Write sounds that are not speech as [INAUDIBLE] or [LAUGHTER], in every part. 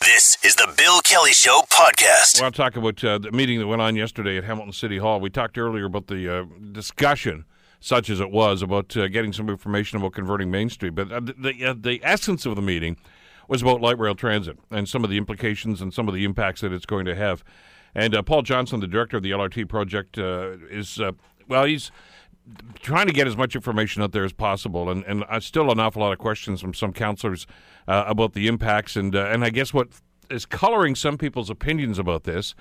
This is the Bill Kelly Show podcast. I want to talk about uh, the meeting that went on yesterday at Hamilton City Hall. We talked earlier about the uh, discussion, such as it was, about uh, getting some information about converting Main Street. But uh, the, uh, the essence of the meeting was about light rail transit and some of the implications and some of the impacts that it's going to have. And uh, Paul Johnson, the director of the LRT project, is, well, he's trying to get as much information out there as possible, and and uh, still an awful lot of questions from some councillors uh, about the impacts, and uh, and I guess what is coloring some people's opinions about this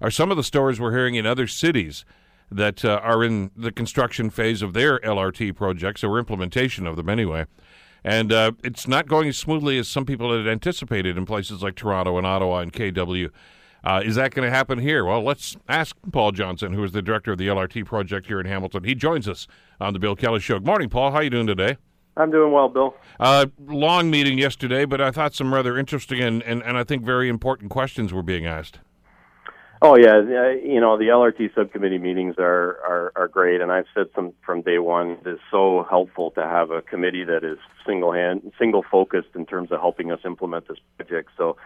are some of the stories we're hearing in other cities that uh, are in the construction phase of their LRT projects or implementation of them anyway. And uh, it's not going as smoothly as some people had anticipated in places like Toronto and Ottawa and KW. Uh, is that going to happen here? Well, let's ask Paul Johnson, who is the director of the LRT project here in Hamilton. He joins us on the Bill Kelly Show. Good morning, Paul. How are you doing today? I'm doing well, Bill. Uh, long meeting yesterday, but I thought some rather interesting and, and, and I think very important questions were being asked. Oh yeah, you know the LRT subcommittee meetings are, are are great, and I've said some from day one. It is so helpful to have a committee that is single hand, single focused in terms of helping us implement this project. So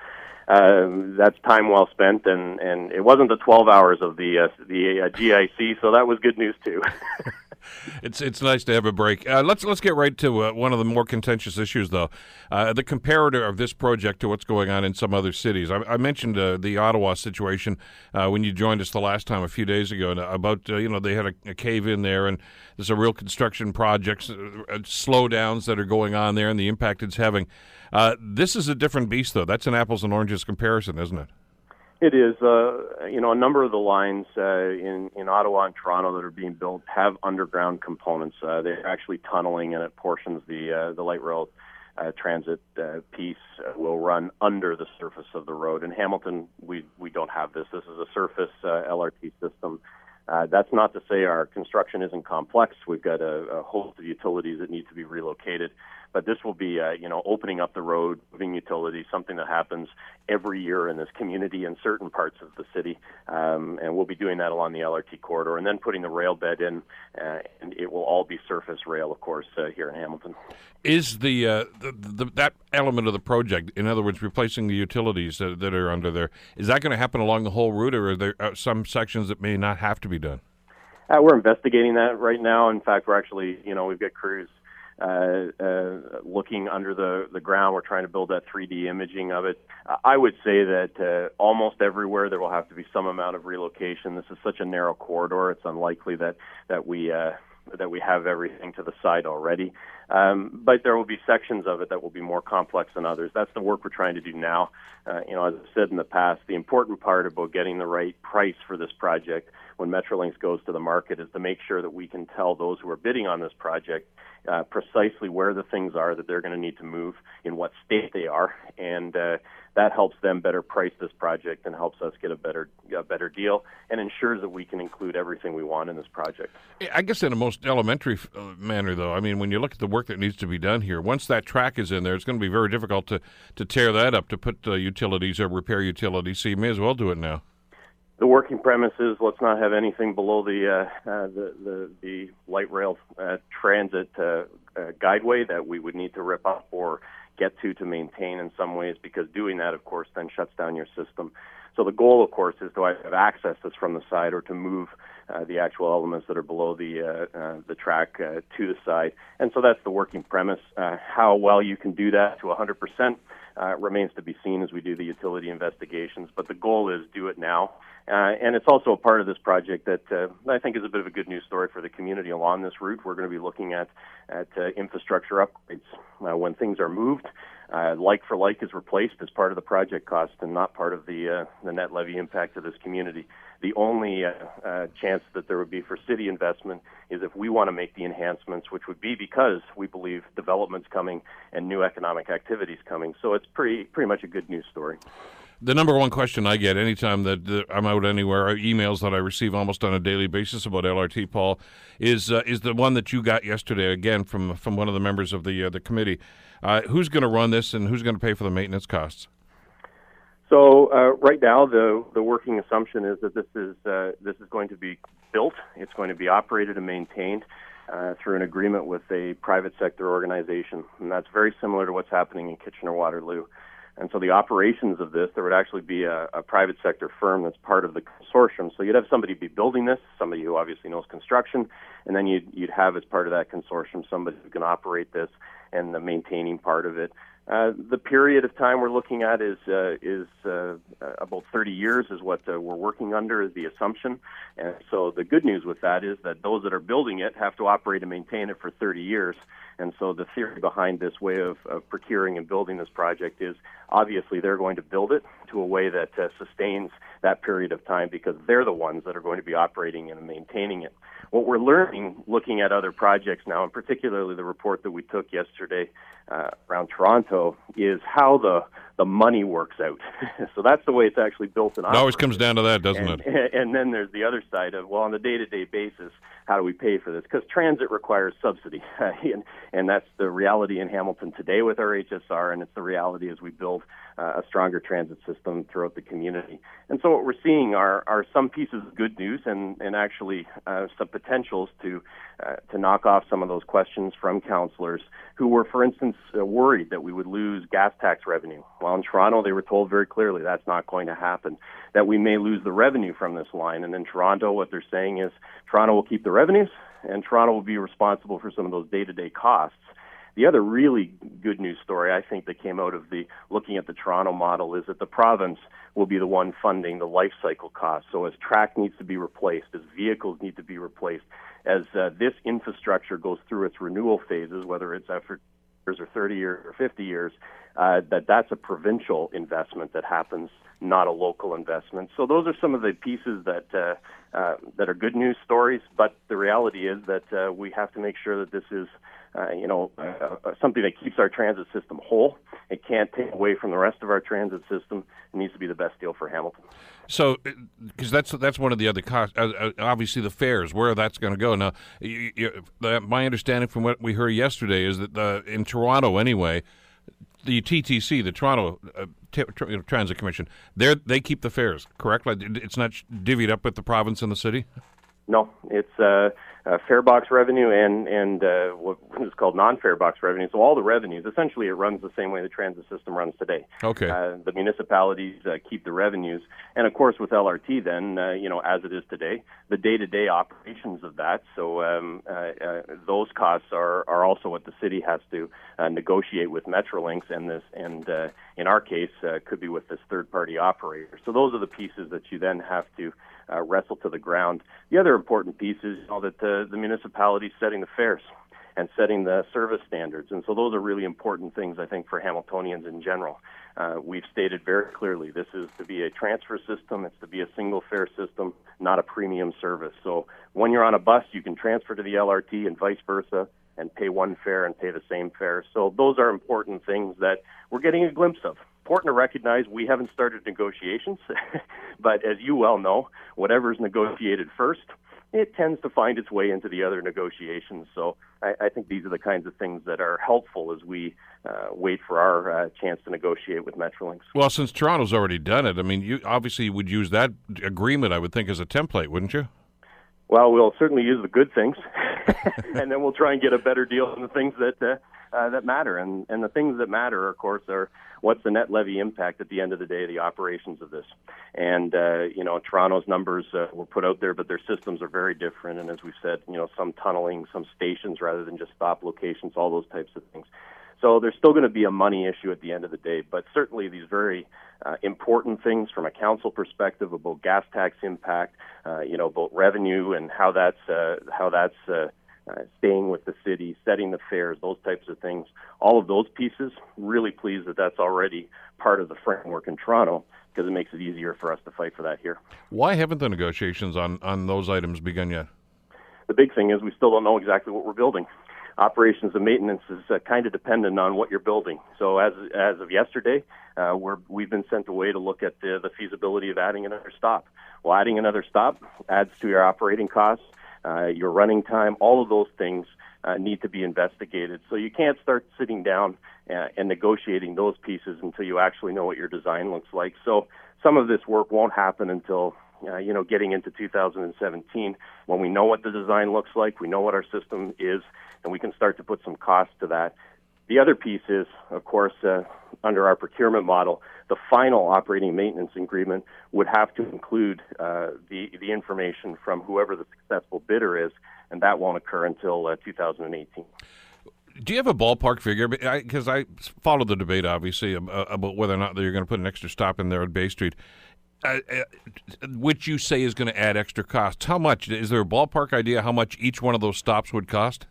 uh, that's time well spent, and and it wasn't the 12 hours of the uh, the uh, GIC, so that was good news too. [LAUGHS] it's it's nice to have a break. Uh, let's let's get right to uh, one of the more contentious issues, though, uh, the comparator of this project to what's going on in some other cities. I, I mentioned the Ottawa situation when you joined us the last time a few days ago about you know they had a, a, cave in there and there's a real construction projects slowdowns that are going on there and the impact it's having. this is a different beast, though. That's an apples and oranges comparison, isn't it? It is. Uh, you know, a number of the lines uh, in in Ottawa and Toronto that are being built have underground components. Uh, they're actually tunneling, and it portions the uh, the light rail uh, transit uh, piece will run under the surface of the road. In Hamilton, we we don't have this. This is a surface LRT system. That's not to say our construction isn't complex. We've got a, a host of utilities that need to be relocated. But this will be, uh, you know, opening up the road, moving utilities, something that happens every year in this community in certain parts of the city. Um, and we'll be doing that along the LRT corridor and then putting the rail bed in, uh, and it will all be surface rail, of course, uh, here in Hamilton. Is the, uh, the, the, that element of the project, in other words, replacing the utilities that, that are under there, is that going to happen along the whole route, or are there uh, some sections that may not have to be done? Uh, we're investigating that right now. In fact, we're actually, you know, we've got crews uh, uh, looking under the, the ground. We're trying to build that 3D imaging of it. I would say that uh, almost everywhere there will have to be some amount of relocation. This is such a narrow corridor; it's unlikely that that we uh, that we have everything to the side already. Um, but there will be sections of it that will be more complex than others. That's the work we're trying to do now. Uh, you know, as I've said in the past, the important part about getting the right price for this project when Metrolinx goes to the market is to make sure that we can tell those who are bidding on this project uh, precisely where the things are that they're going to need to move, in what state they are, and uh, that helps them better price this project and helps us get a better a better deal and ensures that we can include everything we want in this project. I guess in a most elementary uh, manner, though. I mean, when you look at the work that needs to be done here, once that track is in there, it's going to be very difficult to to tear that up to put uh, utilities or repair utilities. So you may as well do it now the working premise is let's not have anything below the uh, uh, the, the, the light rail uh, transit uh, uh, guideway that we would need to rip up or get to to maintain in some ways because doing that, of course, then shuts down your system. So the goal, of course, is to have access this from the side or to move uh, the actual elements that are below the uh, uh, the track uh, to the side. And so that's the working premise. Uh, how well you can do that to 100% uh, remains to be seen as we do the utility investigations. But the goal is do it now uh, and it's also a part of this project that uh, I think is a bit of a good news story for the community along this route. We're going to be looking at at uh, infrastructure upgrades uh, when things are moved. Uh, like for like is replaced as part of the project cost and not part of the uh, the net levy impact to this community. The only chance that there would be for city investment is if we want to make the enhancements, which would be because we believe development's coming and new economic activities coming. So it's pretty pretty much a good news story the number one question I get anytime that, that I'm out anywhere, emails that I receive almost on a daily basis about LRT, Paul, is uh, is the one that you got yesterday again from from one of the members of the uh, the committee. Uh, who's going to run this, and who's going to pay for the maintenance costs? So uh, right now, the the working assumption is that this is uh, this is going to be built. It's going to be operated and maintained. Uh, through an agreement with a private sector organization, and that's very similar to what's happening in Kitchener Waterloo. And so the operations of this, there would actually be a, a private sector firm that's part of the consortium. So you'd have somebody be building this, somebody who obviously knows construction, and then you'd, you'd have as part of that consortium somebody who can operate this and the maintaining part of it. Uh, the period of time we're looking at is uh, is uh, about 30 years, is what uh, we're working under, is the assumption. And so the good news with that is that those that are building it have to operate and maintain it for 30 years. And so the theory behind this way of, of procuring and building this project is obviously they're going to build it to a way that uh, sustains that period of time because they're the ones that are going to be operating and maintaining it. What we're learning looking at other projects now, and particularly the report that we took yesterday uh, around Toronto, is how the the money works out. [LAUGHS] so that's the way it's actually built and It always comes down to that, doesn't and, it? [LAUGHS] And then there's the other side of well, on the day-to-day basis, how do we pay for this? Because transit requires subsidy, [LAUGHS] and and that's the reality in Hamilton today with our HSR, and it's the reality as we build uh, a stronger transit system throughout the community. And so what we're seeing are are some pieces of good news, and and actually uh, some potentials to uh, to knock off some of those questions from councillors who were, for instance, uh, worried that we would lose gas tax revenue. Well, in Toronto, they were told very clearly that's not going to happen, that we may lose the revenue from this line. And in Toronto, what they're saying is Toronto will keep the revenues, and Toronto will be responsible for some of those day to day costs. The other really good news story I think that came out of the looking at the Toronto model is that the province will be the one funding the life cycle costs. So as track needs to be replaced, as vehicles need to be replaced, as uh, this infrastructure goes through its renewal phases, whether it's after years or 30 years or 50 years, uh, that that's a provincial investment that happens, not a local investment. So those are some of the pieces that uh, uh, that are good news stories. But the reality is that uh, we have to make sure that this is uh, you know, uh, uh, something that keeps our transit system whole. It can't take away from the rest of our transit system. It needs to be the best deal for Hamilton. So, because that's that's one of the other costs. Uh, uh obviously, the fares, where that's going to go. Now, you, you, the, my understanding from what we heard yesterday is that the, in Toronto, anyway, the TTC, the Toronto uh, T- Transit Commission, they they keep the fares, correct? Like, it's not divvied up with the province and the city. No, it's uh, uh, fare box revenue and and uh, what is called non-fare box revenue. So all the revenues, essentially, it runs the same way the transit system runs today. Okay. Uh, the municipalities uh, keep the revenues, and of course, with LRT, then uh, you know, as it is today, the day-to-day operations of that. So um, uh, uh, those costs are are also what the city has to uh, negotiate with Metrolinx, and this and uh, in our case, uh, could be with this third-party operator. So those are the pieces that you then have to uh, wrestle to the ground. The other important piece is you know, that the, the municipality is setting the fares and setting the service standards. And so those are really important things, I think, for Hamiltonians in general. Uh, we've stated very clearly this is to be a transfer system, it's to be a single fare system, not a premium service. So when you're on a bus, you can transfer to the LRT and vice versa and pay one fare and pay the same fare. So those are important things that we're getting a glimpse of important to recognize we haven't started negotiations, [LAUGHS] but as you well know, whatever is negotiated first, it tends to find its way into the other negotiations. So I, I think these are the kinds of things that are helpful as we uh, wait for our uh, chance to negotiate with Metrolinx. Well, since Toronto's already done it, I mean, you obviously would use that agreement, I would think, as a template, wouldn't you? Well, we'll certainly use the good things, [LAUGHS] and then we'll try and get a better deal on the things that uh, uh, that matter. And and the things that matter, of course, are what's the net levy impact at the end of the day, the operations of this. And uh, you know, Toronto's numbers uh, were put out there, but their systems are very different. And as we said, you know, some tunneling, some stations rather than just stop locations, all those types of things. So there's still going to be a money issue at the end of the day, but certainly these very uh, important things from a council perspective about gas tax impact, uh, you know, about revenue and how that's uh, how that's uh, uh, staying with the city, setting the fares, those types of things. All of those pieces, really pleased that that's already part of the framework in Toronto because it makes it easier for us to fight for that here. Why haven't the negotiations on, on those items begun yet? The big thing is we still don't know exactly what we're building. Operations and maintenance is uh, kind of dependent on what you're building. So as as of yesterday, uh, we're we've been sent away to look at the, the feasibility of adding another stop. Well, adding another stop adds to your operating costs uh, your running time, all of those things uh, need to be investigated. So you can't start sitting down uh, and negotiating those pieces until you actually know what your design looks like. So some of this work won't happen until uh, you know getting into 2017 when we know what the design looks like, we know what our system is, and we can start to put some cost to that The other piece is, of course, uh, under our procurement model, the final operating maintenance agreement would have to include uh, the the information from whoever the successful bidder is, and that won't occur until uh, 2018. Do you have a ballpark figure? Because I, I followed the debate, obviously, about whether or not you're going to put an extra stop in there at Bay Street. Uh, uh, which you say is going to add extra costs. How much? Is there a ballpark idea how much each one of those stops would cost?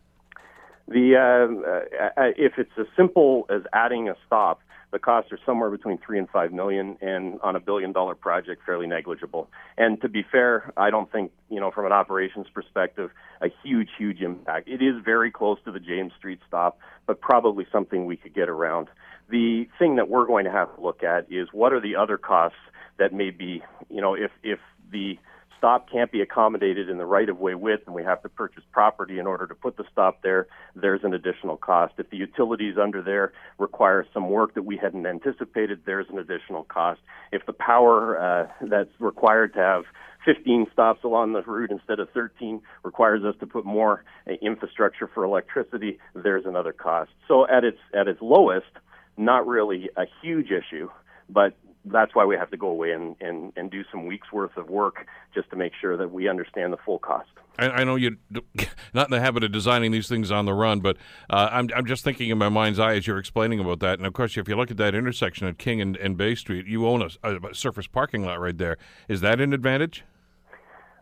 The uh, uh, if it's as simple as adding a stop, the costs are somewhere between three and five million, and on a billion dollar project, fairly negligible. And to be fair, I don't think you know from an operations perspective, a huge, huge impact. It is very close to the James Street stop, but probably something we could get around. The thing that we're going to have to look at is what are the other costs that may be, you know, if if the stop can't be accommodated in the right of way width and we have to purchase property in order to put the stop there, there's an additional cost. If the utilities under there require some work that we hadn't anticipated, there's an additional cost. If the power uh, that's required to have 15 stops along the route instead of 13 requires us to put more uh, infrastructure for electricity, there's another cost. So at its at its lowest, not really a huge issue, but that's why we have to go away and, and, and do some weeks worth of work just to make sure that we understand the full cost. I, I know you're [LAUGHS] not in the habit of designing these things on the run, but uh, I'm, I'm just thinking in my mind's eye as you're explaining about that. And of course, if you look at that intersection at King and, and Bay Street, you own a, a, surface parking lot right there. Is that an advantage?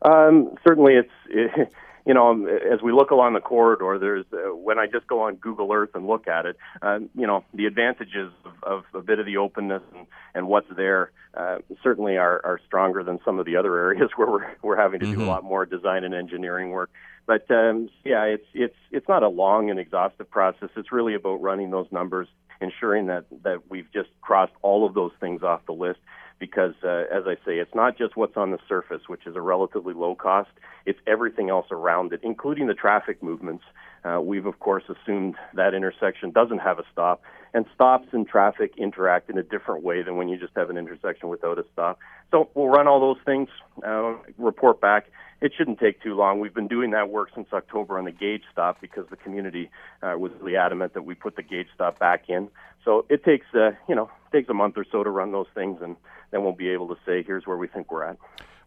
Um, certainly, it's. It, [LAUGHS] you know, as we look along the corridor, there's uh, when I just go on Google Earth and look at it, uh, you know, the advantages of, of a bit of the openness and, and what's there uh, certainly are, are stronger than some of the other [LAUGHS] areas where we're we're having to mm-hmm. do a mm-hmm. lot more design and engineering work. But um, yeah, it's it's it's not a long and exhaustive process. It's really about running those numbers, ensuring that that we've just crossed all of those things off the list because, uh, as I say, it's not just what's on the surface, which is a relatively low cost. It's everything else around it, including the traffic movements. Uh, we've, of course, assumed that intersection doesn't have a stop, and stops and traffic interact in a different way than when you just have an intersection without a stop. So we'll run all those things, uh, report back. It shouldn't take too long. We've been doing that work since October on the Gage stop because the community uh, was really adamant that we put the Gage stop back in. So it takes, uh, you know, takes a month or so to run those things, and then we'll be able to say here's where we think we're at.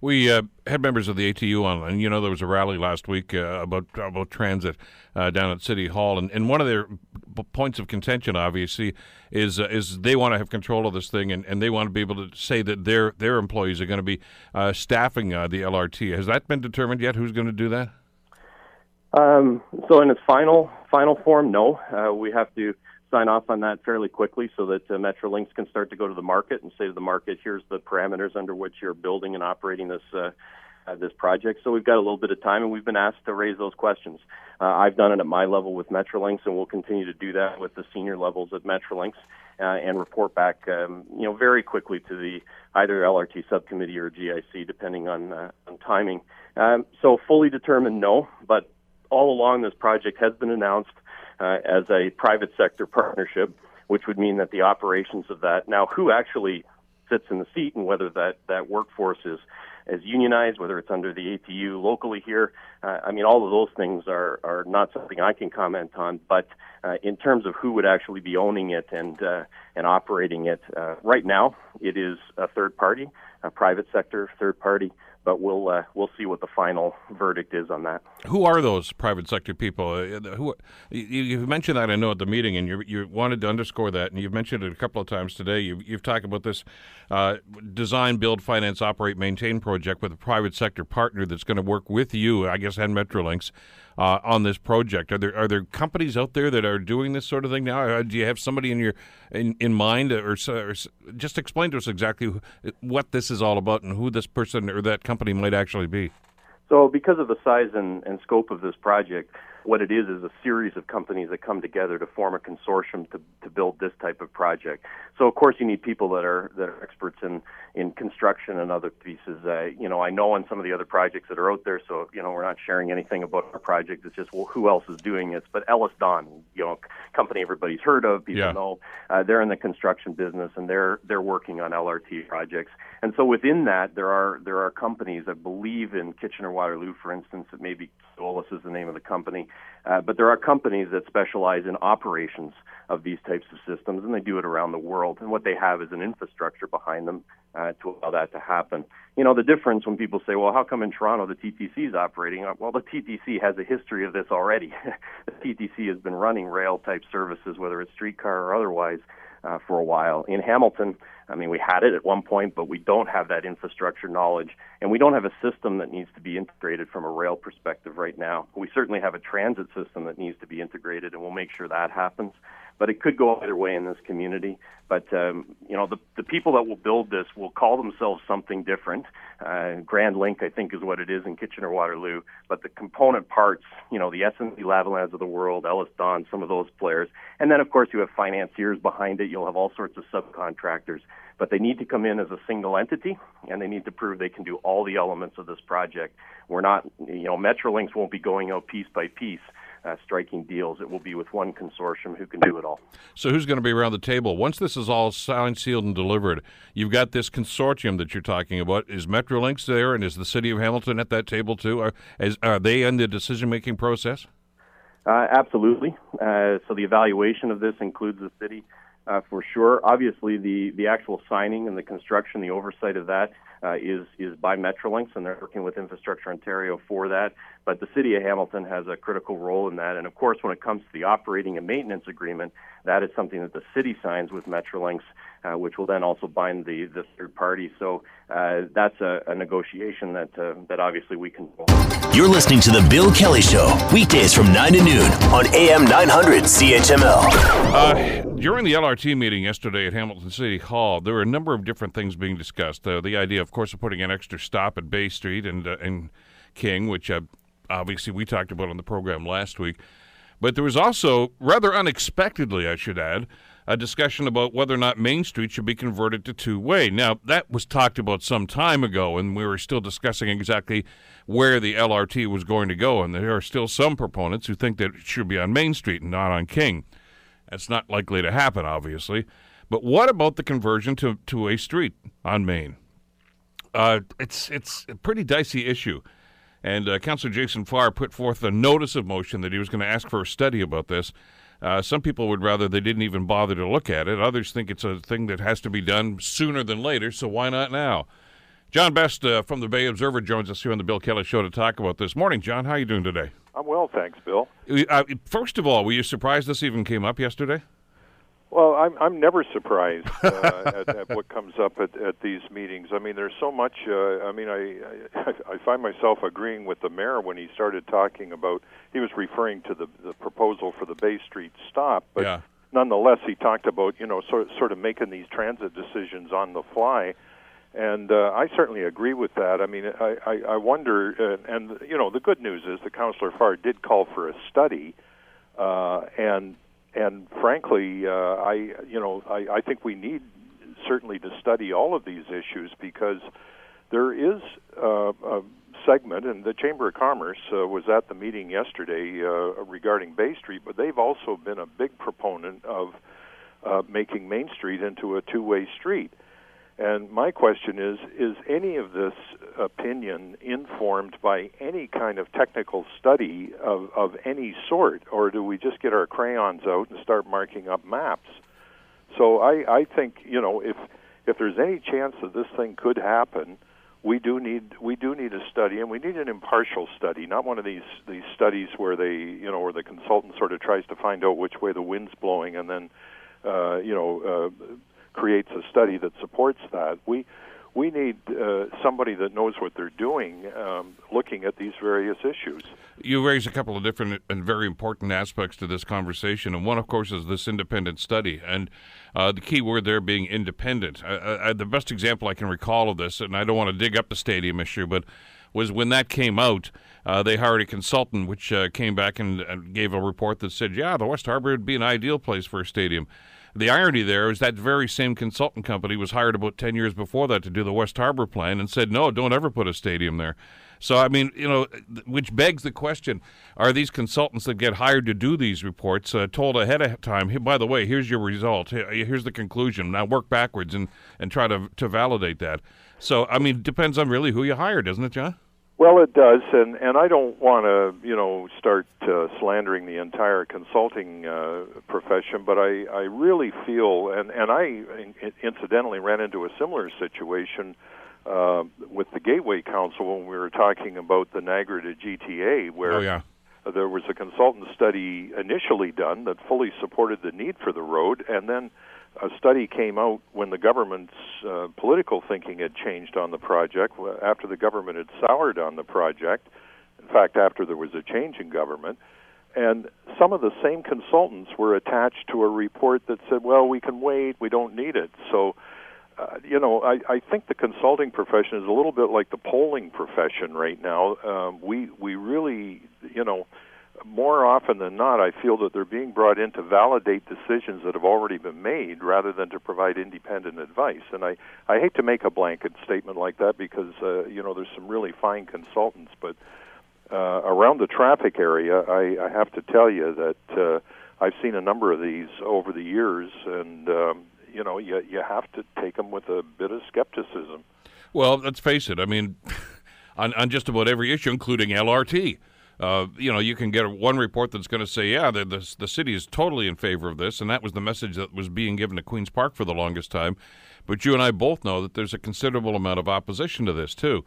We uh, had members of the ATU on, and you know there was a rally last week uh, about about transit uh, down at City Hall, and, and one of their points of contention, obviously, is uh, is they want to have control of this thing, and, and they want to be able to say that their their employees are going to be uh, staffing uh, the LRT. Has that been determined yet? Who's going to do that? Um, so in its final final form, no. we have to sign off on that fairly quickly so that uh, Metrolinx can start to go to the market and say to the market, here's the parameters under which you're building and operating this uh, uh, this project. So we've got a little bit of time, and we've been asked to raise those questions. Uh, I've done it at my level with Metrolinx, and we'll continue to do that with the senior levels at Metrolinx, uh, and report back, um, you know, very quickly to the either LRT subcommittee or GIC, depending on uh, on timing. Um, so fully determined, no, but all along this project has been announced uh, as a private sector partnership, which would mean that the operations of that now who actually sits in the seat and whether that that workforce is is unionized, whether it's under the ATU locally here. Uh, I mean, all of those things are are not something I can comment on. But uh, in terms of who would actually be owning it and uh, and operating it, uh, right now it is a third party, a private sector third party but we'll uh, we'll see what the final verdict is on that. Who are those private sector people? Uh, who you, you, mentioned that I know at the meeting, and you you wanted to underscore that, and you've mentioned it a couple of times today. You've, you've talked about this uh, design, build, finance, operate, maintain project with a private sector partner that's going to work with you, I guess, and Metrolinx uh, on this project. Are there are there companies out there that are doing this sort of thing now? Uh, do you have somebody in your in, in mind, or, or, just explain to us exactly what this is all about and who this person or that company might actually be? So, because of the size and, and scope of this project, what it is is a series of companies that come together to form a consortium to, to build this type of project. So of course you need people that are that are experts in in construction and other pieces. Uh, you know, I know on some of the other projects that are out there. So you know, we're not sharing anything about our project. It's just well, who else is doing it? But EllisDon, you know, company everybody's heard of. People yeah. know uh, they're in the construction business and they're they're working on LRT projects. And so within that, there are there are companies that believe in Kitchener Waterloo, for instance. That maybe Keolis is the name of the company Uh, but there are companies that specialize in operations of these types of systems, and they do it around the world. And what they have is an infrastructure behind them uh, to allow that to happen. You know, the difference when people say, well, how come in Toronto the TTC is operating? Uh, well, the TTC has a history of this already. [LAUGHS] the TTC has been running rail type services, whether it's streetcar or otherwise, uh, for a while. In Hamilton, I mean, we had it at one point, but we don't have that infrastructure knowledge, and we don't have a system that needs to be integrated from a rail perspective right now. We certainly have a transit system that needs to be integrated, and we'll make sure that happens but it could go either way in this community. But um, you know, the the people that will build this will call themselves something different. Uh, GrandLinq, I think, is what it is in Kitchener Waterloo. But the component parts, you know, the SNC Lavalins of the world, EllisDon, some of those players, and then of course you have financiers behind it. You'll have all sorts of subcontractors. But they need to come in as a single entity, and they need to prove they can do all the elements of this project. We're not, you know, Metrolinx won't be going out piece by piece uh, striking deals. It will be with one consortium who can do it all. So, who's going to be around the table once this is all signed, sealed, and delivered? You've got this consortium that you're talking about. Is Metrolinx there, and is the city of Hamilton at that table too? Are, is, are they in the decision-making process? Uh, absolutely. Uh, so the evaluation of this includes the city uh, for sure. Obviously, the the actual signing and the construction, the oversight of that uh, is is by Metrolinx, and they're working with Infrastructure Ontario for that. But the City of Hamilton has a critical role in that, and of course, when it comes to the operating and maintenance agreement, that is something that the city signs with Metrolinx, uh, which will then also bind the the third party. So uh, that's a, a, negotiation that uh, that obviously we can. You're listening to the Bill Kelly Show weekdays from nine to noon on AM 900 CHML. Uh, during the LRT meeting yesterday at Hamilton City Hall, there were a number of different things being discussed. Uh, the idea, of course, of putting an extra stop at Bay Street and uh, and King, which uh, obviously we talked about on the program last week. But there was also, rather unexpectedly, I should add, a discussion about whether or not Main Street should be converted to two way. Now, that was talked about some time ago, and we were still discussing exactly where the LRT was going to go. And there are still some proponents who think that it should be on Main Street and not on King. That's not likely to happen, obviously. But what about the conversion to, to a street on Main? Uh, it's it's a pretty dicey issue. And uh, Councillor Jason Farr put forth a notice of motion that he was going to ask for a study about this. Uh, some people would rather they didn't even bother to look at it. Others think it's a thing that has to be done sooner than later, so why not now? John Best uh, from the Bay Observer joins us here on the Bill Kelly Show to talk about this. Morning, John. How are you doing today? I'm well, thanks, Bill. Uh, first of all, were you surprised this even came up yesterday? Well, I'm I'm never surprised uh, [LAUGHS] at, at what comes up at, at these meetings. I mean, there's so much. Uh, I mean, I, I I find myself agreeing with the mayor when he started talking about. He was referring to the the proposal for the Bay Street stop, but yeah. nonetheless, he talked about you know sort sort of making these transit decisions on the fly. And uh, I certainly agree with that. I mean, I, I, I wonder, uh, and you know, the good news is the Councillor Farr did call for a study, uh, and and frankly, uh, I you know I, I think we need certainly to study all of these issues because there is uh, a segment, and the Chamber of Commerce uh, was at the meeting yesterday uh, regarding Bay Street, but they've also been a big proponent of uh, making Main Street into a two-way street. And my question is is any of this opinion informed by any kind of technical study of, of any sort, or do we just get our crayons out and start marking up maps? So I, I think, you know, if if there's any chance that this thing could happen, we do need we do need a study, and we need an impartial study, not one of these these studies where they you know where the consultant sort of tries to find out which way the wind's blowing, and then uh, you know uh, creates a study that supports that. We we need uh, somebody that knows what they're doing, um, looking at these various issues. You raise a couple of different and very important aspects to this conversation, and one, of course, is this independent study. And uh, the key word there being independent. the best example I can recall of this, and I don't want to dig up the stadium issue, but was when that came out. Uh, they hired a consultant, which uh, came back and, and, gave a report that said, "Yeah, the West Harbour would be an ideal place for a stadium." The irony there is that very same consultant company was hired about 10 years before that to do the West Harbour plan and said, no, don't ever put a stadium there. So, I mean, you know, which begs the question are these consultants that get hired to do these reports uh, told ahead of time, hey, by the way, here's your result, here's the conclusion, now work backwards and, and try to, to validate that? So, I mean, depends on really who you hire, doesn't it, John? Well, it does, and and I don't want to, you know, start uh, slandering the entire consulting uh, profession, but I I really feel, and and I incidentally ran into a similar situation uh, with the Gateway Council when we were talking about the Niagara to GTA, where oh, yeah. there was a consultant study initially done that fully supported the need for the road, and then a study came out when the government's uh, political thinking had changed on the project, after the government had soured on the project. In fact, after there was a change in government. And some of the same consultants were attached to a report that said, well, we can wait, we don't need it. So, uh, you know, I, I think the consulting profession is a little bit like the polling profession right now. Um, we, we really, you know, more often than not, I feel that they're being brought in to validate decisions that have already been made rather than to provide independent advice. And I, I hate to make a blanket statement like that because, uh, you know, there's some really fine consultants, but uh, around the traffic area, I, I have to tell you that uh, I've seen a number of these over the years, and, um, you know, you, you have to take them with a bit of skepticism. Well, let's face it. I mean, [LAUGHS] on, on just about every issue, including LRT uh, you know, you can get one report that's going to say, yeah, the, the, the city is totally in favor of this, and that was the message that was being given to Queen's Park for the longest time. But you and I both know that there's a considerable amount of opposition to this too.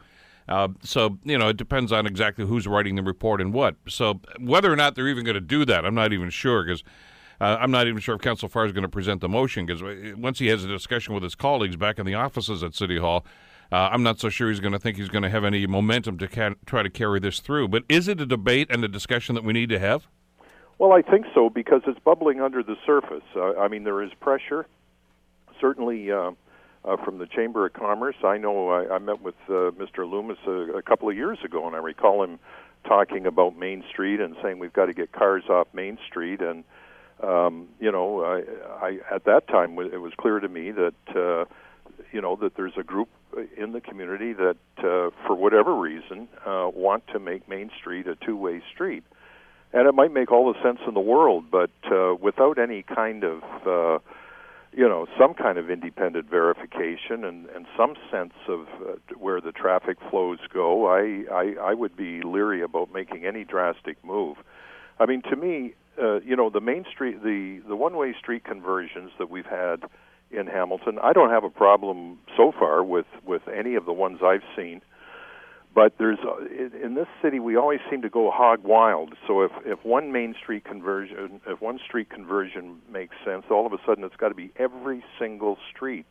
Uh, so you know, it depends on exactly who's writing the report and what. So whether or not they're even going to do that, I'm not even sure because. Uh, I'm not even sure if Council Farr is going to present the motion because uh, once he has a discussion with his colleagues back in the offices at City Hall, uh, I'm not so sure he's going to think he's going to have any momentum to ca- try to carry this through. But is it a debate and a discussion that we need to have? Well, I think so because it's bubbling under the surface. Uh, I mean, there is pressure, certainly uh, uh, from the Chamber of Commerce. I know I, I met with uh, Mr. Loomis a, a couple of years ago, and I recall him talking about Main Street and saying we've got to get cars off Main Street. And um, you know, I, I at that time it was clear to me that uh, you know that there's a group in the community that, uh, for whatever reason, uh, want to make Main Street a two-way street, and it might make all the sense in the world, but uh, without any kind of uh, you know some kind of independent verification and, and some sense of uh, where the traffic flows go, I, I I would be leery about making any drastic move. I mean, to me, uh, you know, the Main Street, the the one-way street conversions that we've had in Hamilton. I don't have a problem so far with with any of the ones I've seen. But there's in this city we always seem to go hog wild. So if if one main street conversion, if one street conversion makes sense, all of a sudden it's got to be every single street.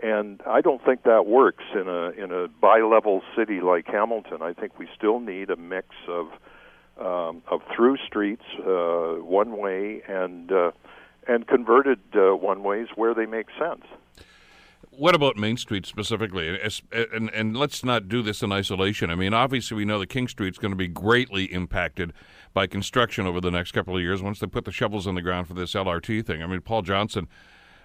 And I don't think that works in a in a bi-level city like Hamilton. I think we still need a mix of um, of through streets, uh, one way, and uh, and converted uh, one ways where they make sense. What about Main Street specifically? And, and, and let's not do this in isolation. I mean, obviously, we know that King Street's going to be greatly impacted by construction over the next couple of years once they put the shovels in the ground for this LRT thing. I mean, Paul Johnson,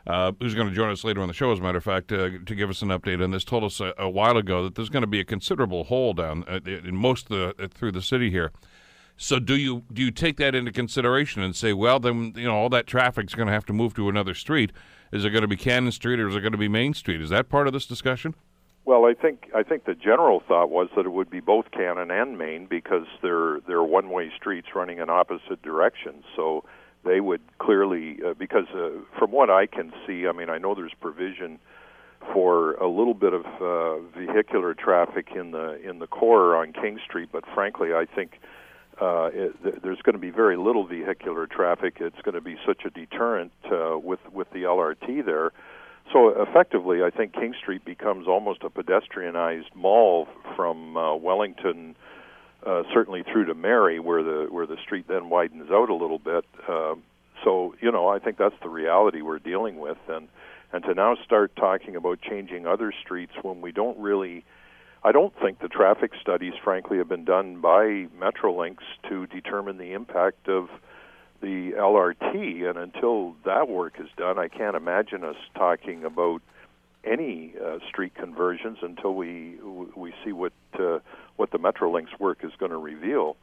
uh, who's going to join us later on the show, as a matter of fact, uh, to give us an update on this, told us a, a, while ago that there's going to be a considerable hole down uh, in most the, uh, through the city here. So do you do you take that into consideration and say, well, then you know all that traffic's going to have to move to another street? Is it going to be Cannon Street or is it going to be Main Street? Is that part of this discussion? Well, I think I think the general thought was that it would be both Cannon and Main because they're they're one-way streets running in opposite directions. So they would clearly uh, because uh, from what I can see, I mean, I know there's provision for a little bit of uh, vehicular traffic in the in the core on King Street, but frankly, I think uh, it, there's going to be very little vehicular traffic. It's going to be such a deterrent uh, with with the LRT there. So effectively, I think King Street becomes almost a pedestrianized mall from uh, Wellington, uh, certainly through to Mary, where the where the street then widens out a little bit. Uh, so you know, I think that's the reality we're dealing with, and and to now start talking about changing other streets when we don't really I don't think the traffic studies, frankly, have been done by Metrolinx to determine the impact of the LRT. And until that work is done, I can't imagine us talking about any uh, street conversions until we we see what uh, what the Metrolinx work is going to reveal.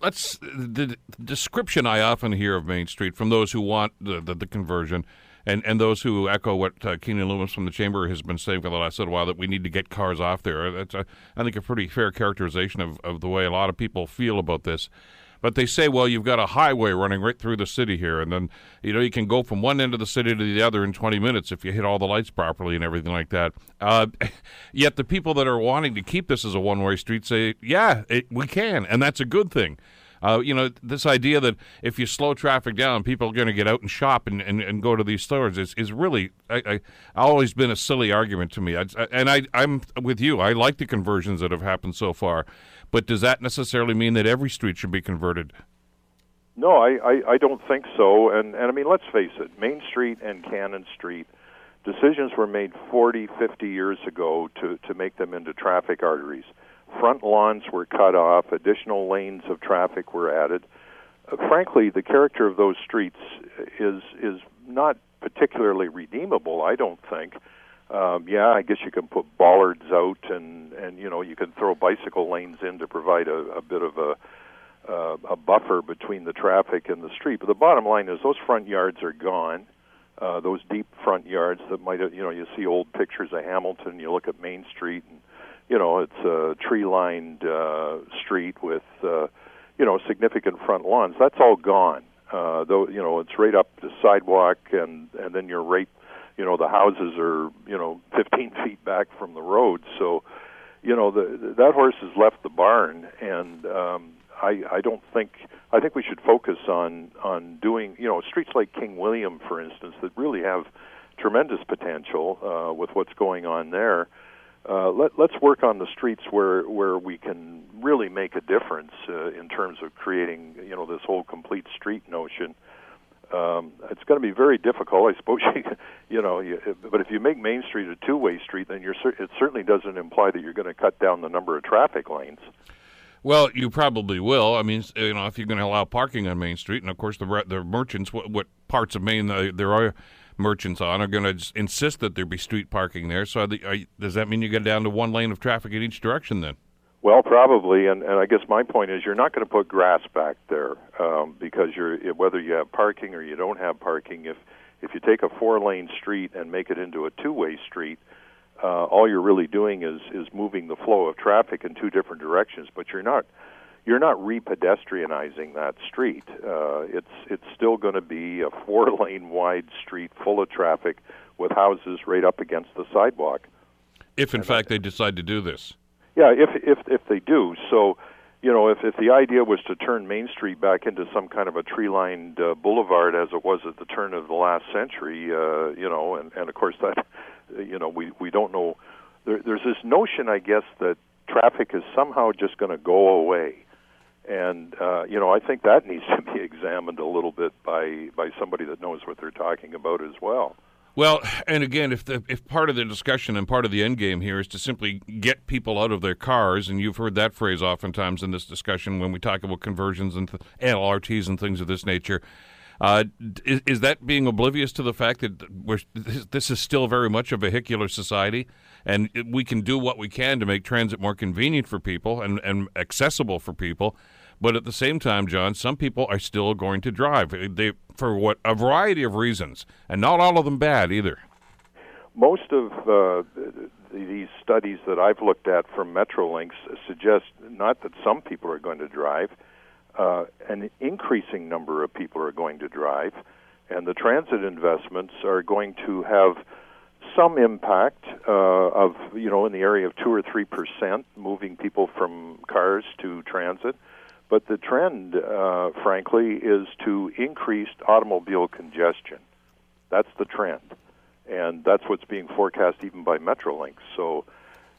Let's the description I often hear of Main Street from those who want the, the, the conversion and and those who echo what uh, Keanin Loomis from the chamber has been saying for the last little while that we need to get cars off there. That's a, I think a pretty fair characterization of, of the way a lot of people feel about this. But they say, well, you've got a highway running right through the city here, and then you know you can go from one end of the city to the other in 20 minutes if you hit all the lights properly and everything like that. Uh, [LAUGHS] yet the people that are wanting to keep this as a one-way street say, yeah, it, we can, and that's a good thing. Uh, you know, this idea that if you slow traffic down, people are going to get out and shop and, and, and go to these stores is, is really I, I, always been a silly argument to me. I, and I, I'm with you. I like the conversions that have happened so far. But does that necessarily mean that every street should be converted? No, I, I, I don't think so. And, and I mean, let's face it, Main Street and Cannon Street, decisions were made 40, 50 years ago to, to make them into traffic arteries. Front lawns were cut off, additional lanes of traffic were added. Uh, frankly, the character of those streets is is not particularly redeemable, I don't think um, yeah, I guess you can put bollards out, and and you know you can throw bicycle lanes in to provide a, a bit of a uh, a buffer between the traffic and the street. But the bottom line is those front yards are gone. Uh, those deep front yards that might have, you know you see old pictures of Hamilton. You look at Main Street, and you know it's a tree-lined uh, street with uh, you know significant front lawns. That's all gone. Uh, though you know it's right up the sidewalk, and and then you're right you know the houses are you know 15 [LAUGHS] feet back from the road so you know the that horse has left the barn and um i i don't think i think we should focus on on doing you know streets like king william for instance that really have tremendous potential uh with what's going on there uh, let, let's work on the streets where where we can really make a difference uh, in terms of creating you know this whole complete street notion um, it's going to be very difficult, I suppose. [LAUGHS] You, you know, you, but if you make Main Street a two-way street, then you're it certainly doesn't imply that you're going to cut down the number of traffic lanes. Well, you probably will. I mean, you know, if you're going to allow parking on Main Street, and of course the the merchants, what, what parts of Main uh, there are merchants on, are going to insist that there be street parking there. So, the, are, does that mean you get down to one lane of traffic in each direction then? Well, probably, and, and I guess my point is you're not going to put grass back there um, because you're whether you have parking or you don't have parking. If if you take a four-lane street and make it into a two-way street, uh, all you're really doing is is moving the flow of traffic in two different directions, but you're not you're not repedestrianizing that street. Uh, it's it's still going to be a four-lane wide street full of traffic with houses right up against the sidewalk. If in and fact I, they decide to do this. Yeah, if if if they do. So, you know, if if the idea was to turn Main Street back into some kind of a tree-lined uh, boulevard as it was at the turn of the last century, uh, you know, and and of course that, [LAUGHS] you know, we we don't know. There, there's this notion, I guess, that traffic is somehow just going to go away. And uh, you know, I think that [LAUGHS] needs to be examined a little bit by by somebody that knows what they're talking about as well. Well, and again, if the if part of the discussion and part of the end game here is to simply get people out of their cars, and you've heard that phrase oftentimes in this discussion when we talk about conversions and th- LRTs and things of this nature, uh, is, is, that being oblivious to the fact that this is still very much a vehicular society, and we can do what we can to make transit more convenient for people and, and accessible for people? But at the same time, John, some people are still going to drive. They for what a variety of reasons, and not all of them bad either. Most of uh, these studies that I've looked at from Metrolinx suggest not that some people are going to drive, uh, an increasing number of people are going to drive, and the transit investments are going to have some impact uh, of you know in the area of two or three percent, moving people from cars to transit. But the trend, uh, frankly, is to increased automobile congestion. That's the trend. And that's what's being forecast even by Metrolinx. So,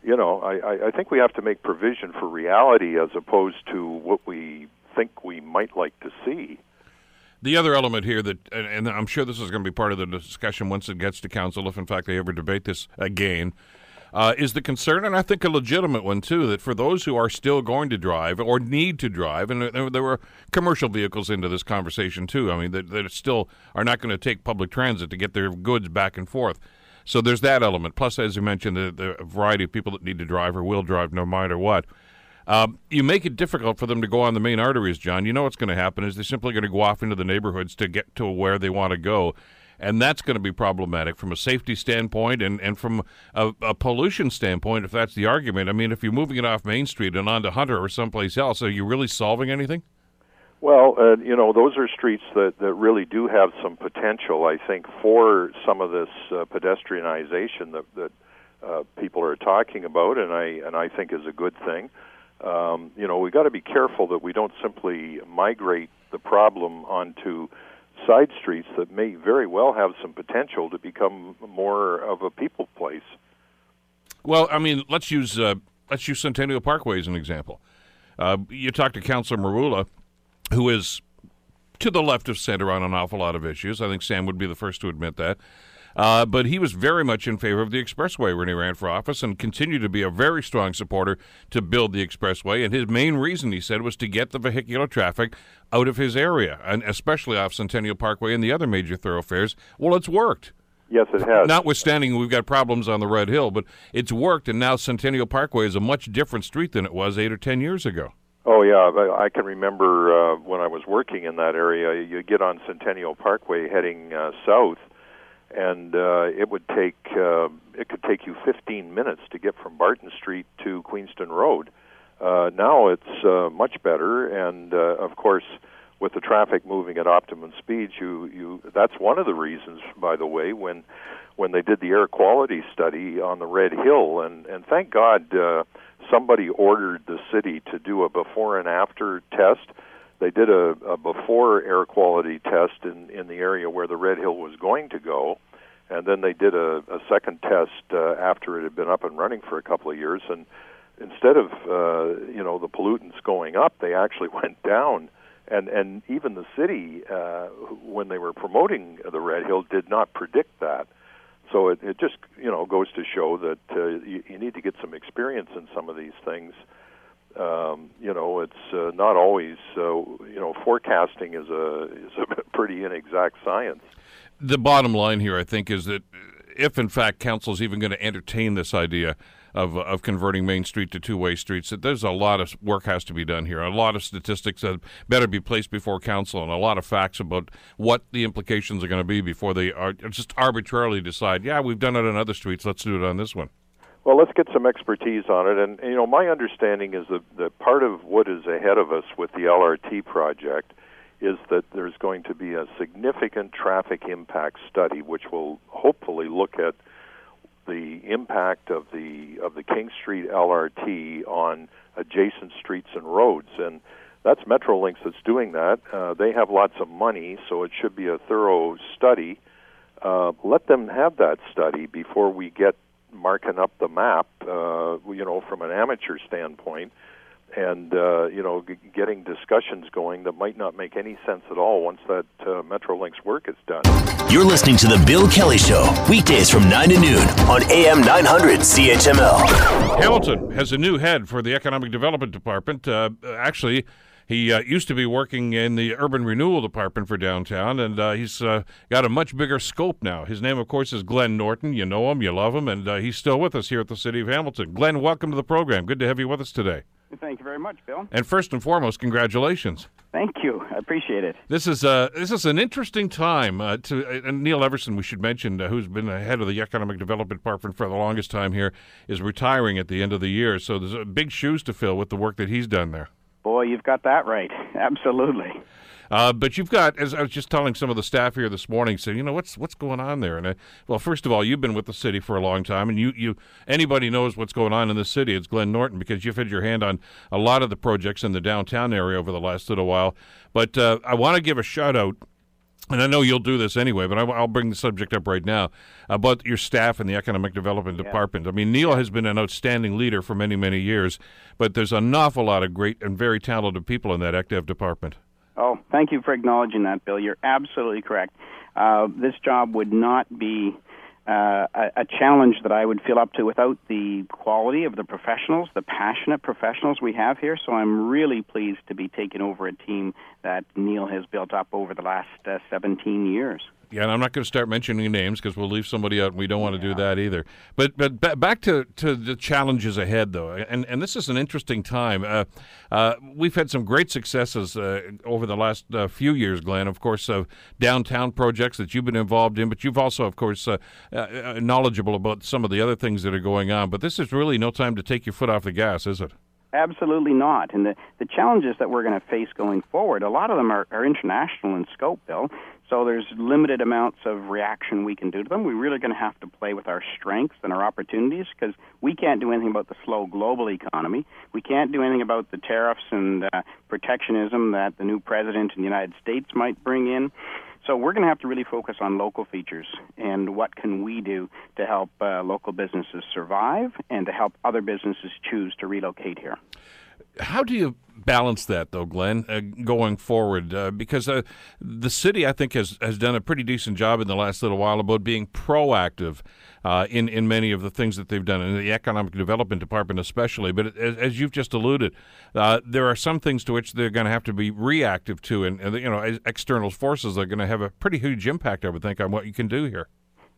you know, I, I think we have to make provision for reality as opposed to what we think we might like to see. The other element here that, and I'm sure this is going to be part of the discussion once it gets to council, if in fact they ever debate this again, uh, is the concern, and I think a legitimate one too, that for those who are still going to drive or need to drive, and there, were commercial vehicles into this conversation too. I mean, that, that still are not going to take public transit to get their goods back and forth. So there's that element. Plus, as you mentioned, the, the variety of people that need to drive or will drive no matter what. Um, you make it difficult for them to go on the main arteries, John. You know what's going to happen is they're simply going to go off into the neighborhoods to get to where they want to go and that's going to be problematic from a safety standpoint and, and from a, a, pollution standpoint, if that's the argument. I mean, if you're moving it off Main Street and onto Hunter or someplace else, are you really solving anything? Well, uh, you know, those are streets that, that really do have some potential, I think, for some of this uh, pedestrianization that, that uh, people are talking about, and I and I think is a good thing. Um, you know, we've got to be careful that we don't simply migrate the problem onto side streets that may very well have some potential to become more of a people place. Well, I mean, let's use uh, let's use Centennial Parkway as an example. Uh, you talked to Councillor Merulla, who is to the left of center on an awful lot of issues. I think Sam would be the first to admit that. Uh, but he was very much in favor of the expressway when he ran for office and continued to be a very strong supporter to build the expressway. And his main reason, he said, was to get the vehicular traffic out of his area, and especially off Centennial Parkway and the other major thoroughfares. Well, it's worked. Yes, it has. Notwithstanding, we've got problems on the Red Hill, but it's worked, and now Centennial Parkway is a much different street than it was eight or ten years ago. Oh yeah, I can remember uh, when I was working in that area. You get on Centennial Parkway heading uh, south, and uh, it would take uh, it could take you 15 minutes to get from Barton Street to Queenston Road. Uh, now it's uh, much better, and uh, of course, with the traffic moving at optimum speeds, you you that's one of the reasons, by the way, when when they did the air quality study on the Red Hill, and and thank God. Uh, somebody ordered the city to do a before and after test. They did a, a before air quality test in, in the area where the Red Hill was going to go, and then they did a, a second test uh, after it had been up and running for a couple of years. And instead of uh, you know the pollutants going up, they actually [LAUGHS] went down. And and even the city, uh, when they were promoting the Red Hill, did not predict that. So it, it just you know goes to show that uh, you, you need to get some experience in some of these things. Um, you know, it's uh, not always uh, you know forecasting is a is a [LAUGHS] pretty inexact science. The bottom line here, I think, is that if in fact council is even going to entertain this idea of of converting Main Street to two way streets. That there's a lot of work has to be done here. A lot of statistics that better be placed before council, and a lot of facts about what the implications are going to be before they are just arbitrarily decide. Yeah, we've done it on other streets. Let's do it on this one. Well, let's get some expertise on it. And, you know, my understanding is that, that part of what is ahead of us with the LRT project is that there's going to be a significant traffic impact study, which will hopefully look at the impact of the of the King Street LRT on adjacent streets and roads, and that's Metrolinx that's doing that. Uh, they have lots of money, so it should be a thorough study. Uh, let them have that study before we get marking up the map. Uh, you know, from an amateur standpoint, and uh, you know, g- getting discussions going that might not make any sense at all once that uh, Metrolinx work is done. You're listening to the Bill Kelly Show weekdays from nine to noon on AM 900 CHML. Hamilton has a new head for the Economic Development Department. Uh, actually. He uh, used to be working in the urban renewal department for downtown, and uh, he's uh, got a much bigger scope now. His name, of course, is Glenn Norton. You know him, you love him, and uh, he's still with us here at the City of Hamilton. Glenn, welcome to the program. Good to have you with us today. Thank you very much, Bill. And first and foremost, congratulations. Thank you. I appreciate it. This is uh, this is an interesting time. Uh, to uh, Neil Everson, we should mention, uh, who's been the head of the Economic Development Department for the longest time here, is retiring at the end of the year. So there's uh, big shoes to fill with the work that he's done there. Boy, you've got that right. [LAUGHS] Absolutely. Uh, but you've got, as I was just telling some of the staff here this morning, saying, you know, what's what's going on there? And I, well, first of all, you've been with the city for a long time, and you you anybody knows what's going on in the city. It's Glenn Norton because you've had your hand on a lot of the projects in the downtown area over the last little while. But uh, I want to give a shout out and I know you'll do this anyway, but I'll bring the subject up right now about your staff in the Economic Development yeah. Department. I mean, Neil has been an outstanding leader for many, many years, but there's an awful lot of great and very talented people in that ECDEV department. Oh, thank you for acknowledging that, Bill. You're absolutely correct. Uh, this job would not be uh, a, a, challenge that I would feel up to without the quality of the professionals, the passionate professionals we have here. So I'm really pleased to be taking over a team that Neil has built up over the last uh, 17 years. Yeah, and I'm not going to start mentioning names because we'll leave somebody out, and we don't want to do that either. But but b- back to, to the challenges ahead, though, and and this is an interesting time. Uh, uh, we've had some great successes uh, over the last uh, few years, Glenn. Of course, of downtown projects that you've been involved in, but you've also, of course, uh, uh, knowledgeable about some of the other things that are going on. But this is really no time to take your foot off the gas, is it? Absolutely not. And the, the challenges that we're going to face going forward, a lot of them are, are international in scope, Bill. So there's limited amounts of reaction we can do to them. We're really going to have to play with our strengths and our opportunities because we can't do anything about the slow global economy. We can't do anything about the tariffs and uh, protectionism that the new president in the United States might bring in. So we're going to have to really focus on local features and what can we do to help uh, local businesses survive and to help other businesses choose to relocate here. How do you balance that, though, Glenn, uh, going forward? Uh, because uh, the city, I think, has, has done a pretty decent job in the last little while about being proactive uh, in, in many of the things that they've done, in the Economic Development Department especially. But as, as you've just alluded, uh, there are some things to which they're going to have to be reactive to, and, and you know, external forces are going to have a pretty huge impact, I would think, on what you can do here.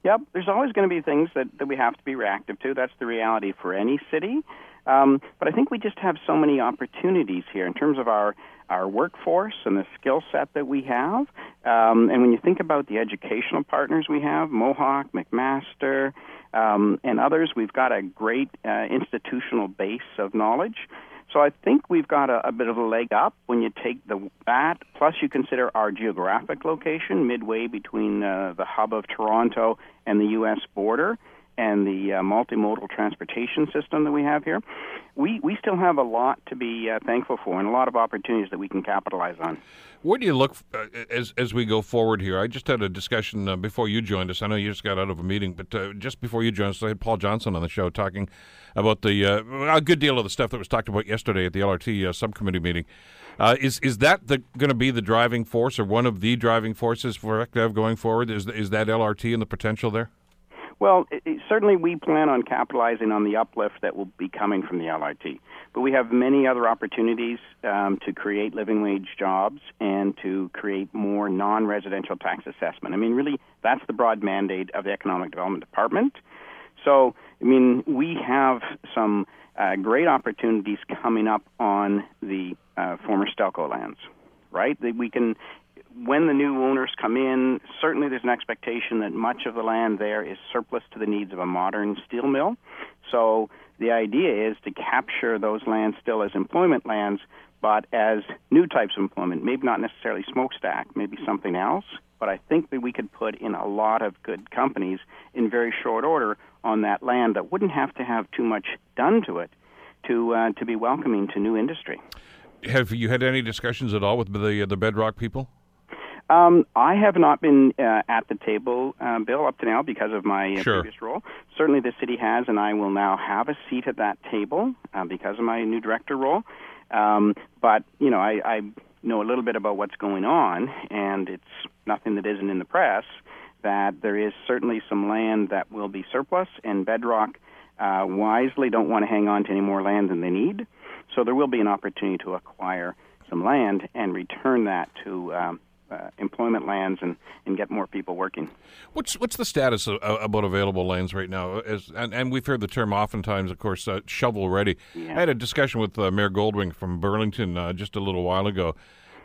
Yep, there's always going to be things that, that we have to be reactive to. That's the reality for any city. Um, but I think we just have so many opportunities here in terms of our our workforce and the skill set that we have. Um, and when you think about the educational partners we have, Mohawk, McMaster, um, and others, we've got a great uh, institutional base of knowledge. So I think we've got a, a bit of a leg up when you take the that. Plus, you consider our geographic location, midway between uh, the hub of Toronto and the U.S. border and the uh, multimodal transportation system that we have here, we, we still have a lot to be uh, thankful for and a lot of opportunities that we can capitalize on. Where do you look uh, as as we go forward here? I just had a discussion uh, before you joined us. I know you just got out of a meeting, but uh, just before you joined us, I had Paul Johnson on the show talking about the a good deal of the stuff that was talked about yesterday at the LRT subcommittee meeting. is is that going to be the driving force, or one of the driving forces for ECDEV going forward? Is is that LRT and the potential there? Well, it, it, certainly we plan on capitalizing on the uplift that will be coming from the LRT. But we have many other opportunities um, to create living wage jobs and to create more non residential tax assessment. I mean, really, that's the broad mandate of the Economic Development Department. So, I mean, we have some uh, great opportunities coming up on the uh, former Stelco lands, right? That we can when the new owners come in, certainly there's an expectation that much of the land there is surplus to the needs of a modern steel mill. So the idea is to capture those lands still as employment lands, but as new types of employment, maybe not necessarily smokestack, maybe something else. But I think that we could put in a lot of good companies in very short order on that land that wouldn't have to have too much done to it to uh, to be welcoming to new industry. Have you had any discussions at all with the the Bedrock people? Um, I have not been uh, at the table, uh, Bill, up to now because of my uh, sure. previous role. Certainly, the city has, and I will now have a seat at that table uh, because of my new director role. Um, but you know, I, I know a little bit about what's going on, and it's nothing that isn't in the press. That there is certainly some land that will be surplus, and Bedrock uh, wisely don't want to hang on to any more land than they need. So there will be an opportunity to acquire some land and return that to um, uh, employment lands and, and get more people working. What's what's the status of, uh, about available lands right now? As, and, and, we've heard the term oftentimes, of course, uh, shovel ready. Yeah. I had a discussion with uh, Mayor Goldring from Burlington uh, just a little while ago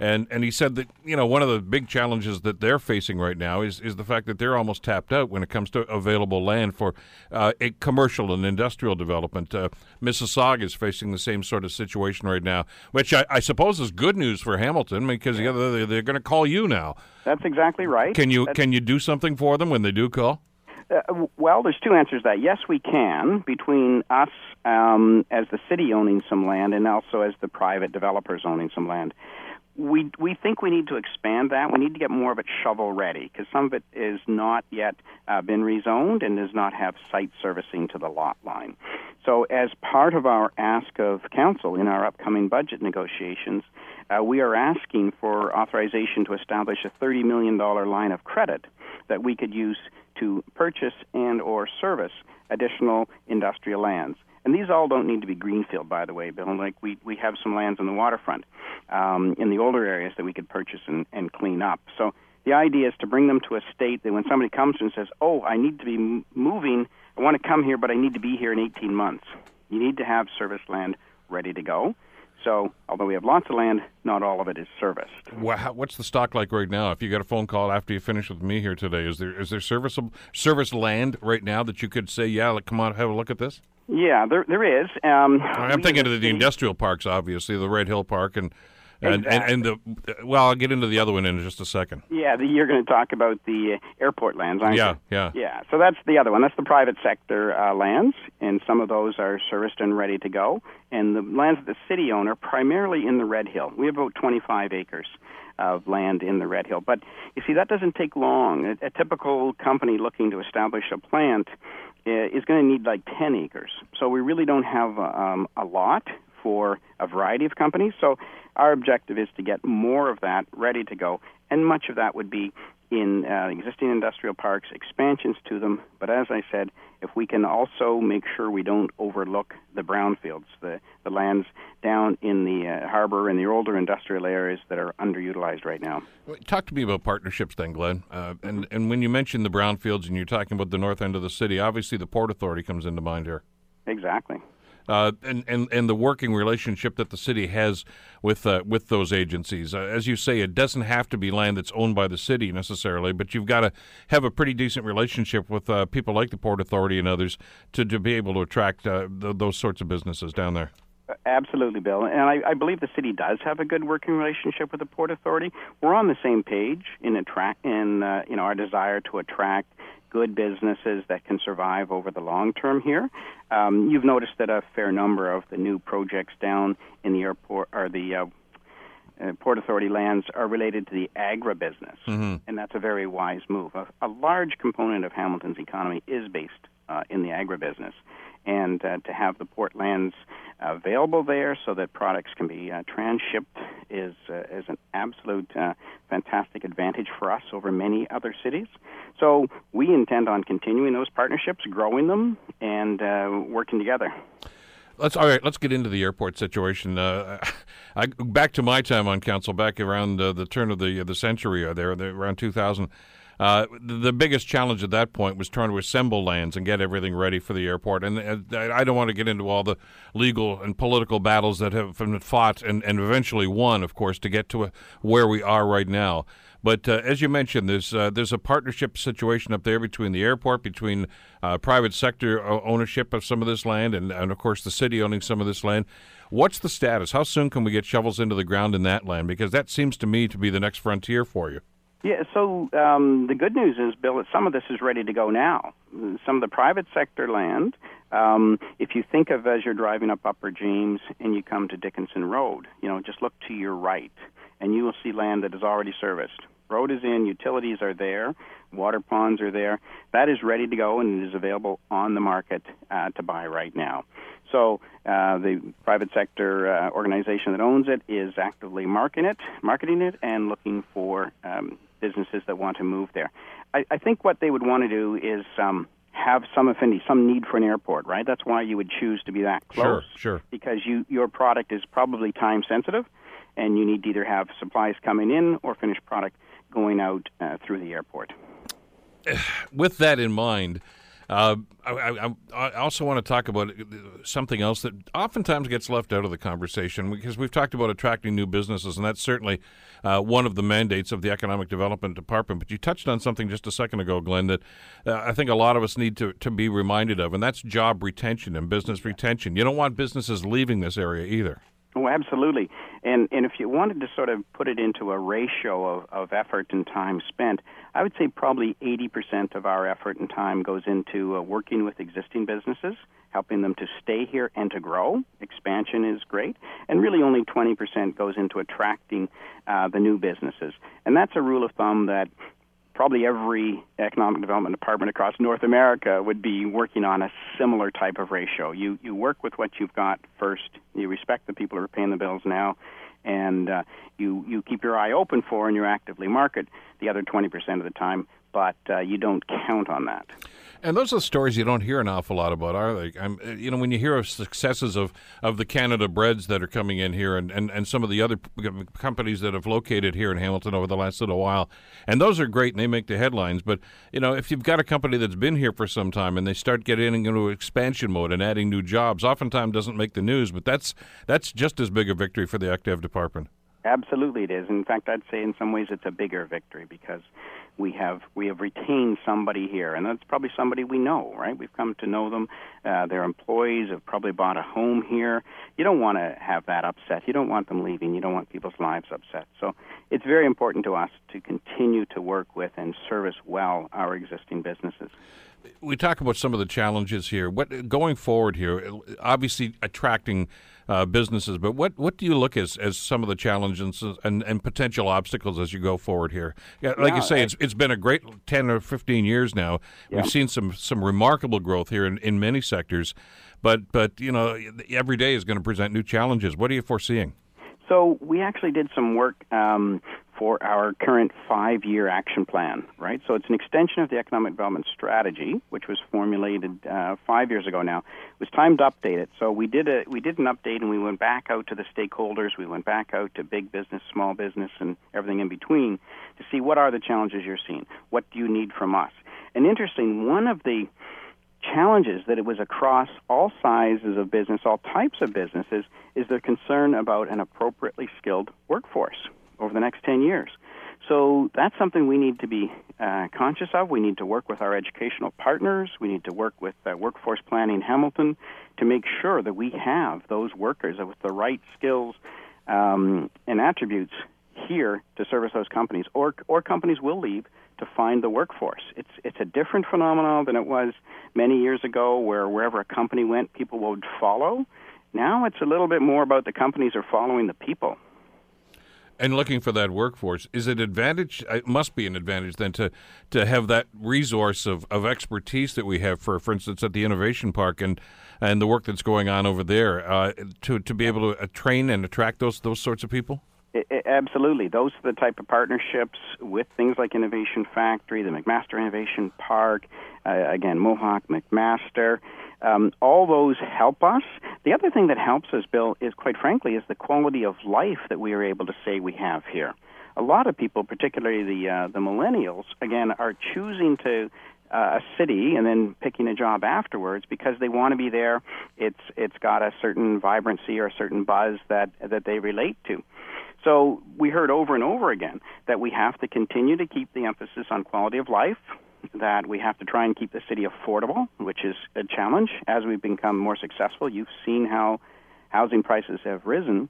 and and he said that you know one of the big challenges that they're facing right now is is the fact that they're almost tapped out when it comes to available land for uh, a commercial and industrial development. Uh, Mississauga is facing the same sort of situation right now, which I, I suppose is good news for Hamilton because yeah. they're, they're going to call you now. That's exactly right. Can you That's... can you do something for them when they do call? Uh, well, there's two answers to that. Yes, we can, between us um, as the city owning some land and also as the private developers owning some land we we think we need to expand that. We need to get more of it shovel ready because some of it is not yet uh, been rezoned and does not have site servicing to the lot line. So, as part of our ask of council in our upcoming budget negotiations, uh, we are asking for authorization to establish a $30 million line of credit that we could use to purchase and or service additional industrial lands. And these all don't need to be greenfield, by the way, Bill. Like we, we have some lands on the waterfront um, in the older areas that we could purchase and, and clean up. So The idea is to bring them to a state that when somebody comes and says, "Oh, I need to be moving, I want to come here, but I need to be here in 18 months," you need to have service land ready to go. So, although we have lots of land, not all of it is serviced. What's the stock like right now? If you got a phone call after you finish with me here today, is there is there serviceable service land right now that you could say, yeah, like, come on, have a look at this? Yeah, there there is. Um, I'm thinking of the industrial parks, obviously, the Red Hill Park and and, exactly. and, and the well, I'll get into the other one in just a second. Yeah, the, you're going to talk about the uh, airport lands, aren't yeah, you? Yeah, yeah. So that's the other one. That's the private sector uh, lands, and some of those are serviced and ready to go. And the lands that the city own are primarily in the Red Hill. We have about 25 acres of land in the Red Hill. But you see, that doesn't take long. A, a typical company looking to establish a plant uh, is going to need like 10 acres. So we really don't have um, a lot for a variety of companies. So our objective is to get more of that ready to go, and much of that would be in uh, existing industrial parks, expansions to them. But as I said, if we can also make sure we don't overlook the brownfields, the, the lands down in the uh, harbor and the older industrial areas that are underutilized right now. Talk to me about partnerships then, Glenn. Uh, and, and when you mention the brownfields and you're talking about the north end of the city, obviously the Port Authority comes into mind here. Exactly uh, and, and and the working relationship that the city has with uh, with those agencies. Uh, as you say, it doesn't have to be land that's owned by the city necessarily, but you've got to have a pretty decent relationship with uh, people like the Port Authority and others to, to be able to attract uh, th- those sorts of businesses down there. Absolutely, Bill. And I, I, believe the city does have a good working relationship with the Port Authority. We're on the same page in attract in uh, you know our desire to attract good businesses that can survive over the long term here. Um, you've noticed that a fair number of the new projects down in the airport or the uh, uh, Port Authority lands are related to the agribusiness, mm-hmm. and that's a very wise move. A, a large component of Hamilton's economy is based uh, in the agribusiness, and uh, to have the port lands available there so that products can be uh, transshipped is uh, is an absolute uh, fantastic advantage for us over many other cities. So we intend on continuing those partnerships, growing them, and uh, working together. Let's all right. Let's get into the airport situation. Uh, I, back to my time on council, back around uh, the turn of the the century, uh, there, around 2000. Uh, the biggest challenge at that point was trying to assemble lands and get everything ready for the airport. And uh, I don't want to get into all the legal and political battles that have been fought and, and eventually won, of course, to get to a, where we are right now. But uh, as you mentioned, there's uh, there's a partnership situation up there between the airport, between uh, private sector ownership of some of this land, and, and of course the city owning some of this land. What's the status? How soon can we get shovels into the ground in that land? Because that seems to me to be the next frontier for you. Yeah, so um, the good news is, Bill, that some of this is ready to go now. Some of the private sector land, um, if you think of as you're driving up Upper James and you come to Dickinson Road, you know, just look to your right and you will see land that is already serviced. Road is in, utilities are there, water ponds are there. That is ready to go and it is available on the market uh, to buy right now. So uh, the private sector uh, organization that owns it is actively marketing it, marketing it, and looking for um, businesses that want to move there. I, I think what they would want to do is um, have some affinity, some need for an airport, right? That's why you would choose to be that close. Sure, sure. Because you your product is probably time sensitive, and you need to either have supplies coming in or finished product going out uh, through the airport. With that in mind, uh, I, I, I, also want to talk about something else that oftentimes gets left out of the conversation because we've talked about attracting new businesses, and that's certainly uh, one of the mandates of the Economic Development Department. But you touched on something just a second ago, Glenn, that uh, I think a lot of us need to, to be reminded of, and that's job retention and business retention. You don't want businesses leaving this area either. Oh, absolutely. And and if you wanted to sort of put it into a ratio of, of effort and time spent, I would say probably 80% of our effort and time goes into uh, working with existing businesses, helping them to stay here and to grow. Expansion is great. And really only 20% goes into attracting uh, the new businesses. And that's a rule of thumb that probably every economic development department across North America would be working on a similar type of ratio. You you work with what you've got first. You respect the people who are paying the bills now, and uh, you you keep your eye open for and you actively market the other 20% of the time. But uh, you don't count on that. And those are the stories you don't hear an awful lot about, are they? I'm, uh, you know, when you hear of successes of, of the Canada Breads that are coming in here and, and, and some of the other companies that have located here in Hamilton over the last little while, and those are great and they make the headlines. But, you know, if you've got a company that's been here for some time and they start getting into expansion mode and adding new jobs, oftentimes doesn't make the news, but that's, that's just as big a victory for the ECDEV department. Absolutely, it is. In fact, I'd say in some ways it's a bigger victory because we have we have retained somebody here, and that's probably somebody we know, right? We've come to know them. Uh, their employees have probably bought a home here. You don't want to have that upset. You don't want them leaving. You don't want people's lives upset. So it's very important to us to continue to work with and service well our existing businesses we talk about some of the challenges here. What going forward here? Obviously, attracting uh, businesses, but what what do you look as as some of the challenges and, and potential obstacles as you go forward here? Yeah, like you say, I, it's it's been a great ten or fifteen years now. Yeah. We've seen some some remarkable growth here in, in many sectors, but but you know every day is going to present new challenges. What are you foreseeing? So we actually did some work um, for our current five-year action plan, right? So it's an extension of the economic development strategy, which was formulated uh, five years ago. Now it was time to update it. So we did a we did an update, and we went back out to the stakeholders. We went back out to big business, small business, and everything in between to see what are the challenges you're seeing. What do you need from us? And interesting, one of the challenges that it was across all sizes of business, all types of businesses, is their concern about an appropriately skilled workforce over the next 10 years. So that's something we need to be uh, conscious of. We need to work with our educational partners. We need to work with uh, Workforce Planning Hamilton to make sure that we have those workers with the right skills um, and attributes here to service those companies, or or companies will leave to find the workforce. It's it's a different phenomenon than it was many years ago, where wherever a company went, people would follow. Now it's a little bit more about the companies are following the people. And looking for that workforce is it advantage? It must be an advantage then to to have that resource of, of expertise that we have for, for instance, at the Innovation Park and and the work that's going on over there uh, to to be able to uh, train and attract those those sorts of people. It, absolutely. Those are the type of partnerships with things like Innovation Factory, the McMaster Innovation Park, uh, again, Mohawk, McMaster. Um, all those help us. The other thing that helps us, Bill, is quite frankly, is the quality of life that we are able to say we have here. A lot of people, particularly the uh, the millennials, again, are choosing to uh, a city and then picking a job afterwards because they want to be there. It's it's got a certain vibrancy or a certain buzz that that they relate to. So we heard over and over again that we have to continue to keep the emphasis on quality of life, that we have to try and keep the city affordable, which is a challenge as we've become more successful. You've seen how housing prices have risen,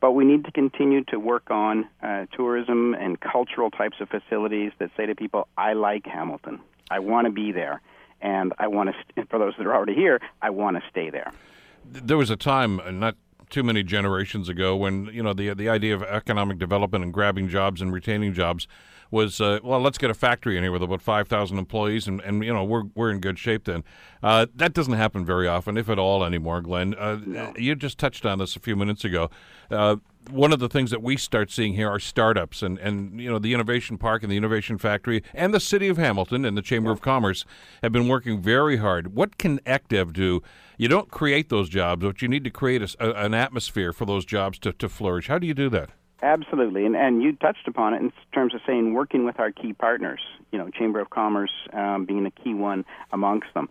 but we need to continue to work on uh, tourism and cultural types of facilities that say to people, I like Hamilton. I want to be there. And I want to, st- for those that are already here, I want to stay there. There was a time, uh, not too many generations ago when you know the the idea of economic development and grabbing jobs and retaining jobs was uh, well let's get a factory in here with about 5000 employees and, and you know we're we're in good shape then. Uh, that doesn't happen very often if at all anymore glenn. Uh, no. you just touched on this a few minutes ago. Uh, one of the things that we start seeing here are startups and, and you know the innovation park and the innovation factory and the city of hamilton and the chamber yeah. of commerce have been working very hard. What can ecdev do? You don't create those jobs but you need to create a, a, an atmosphere for those jobs to, to flourish. How do you do that Absolutely, and and you touched upon it in terms of saying working with our key partners. You know, Chamber of Commerce um, being a key one amongst them.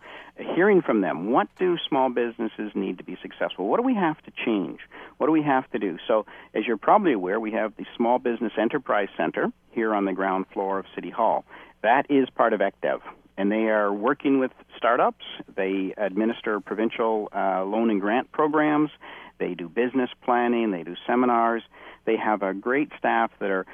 Hearing from them, what do small businesses need to be successful? What do we have to change? What do we have to do? So, as you're probably aware, we have the Small Business Enterprise Center here on the ground floor of City Hall. That is part of ECDEV and they are working with startups. They administer provincial uh, loan and grant programs. They do business planning. They do seminars. They have a great staff that are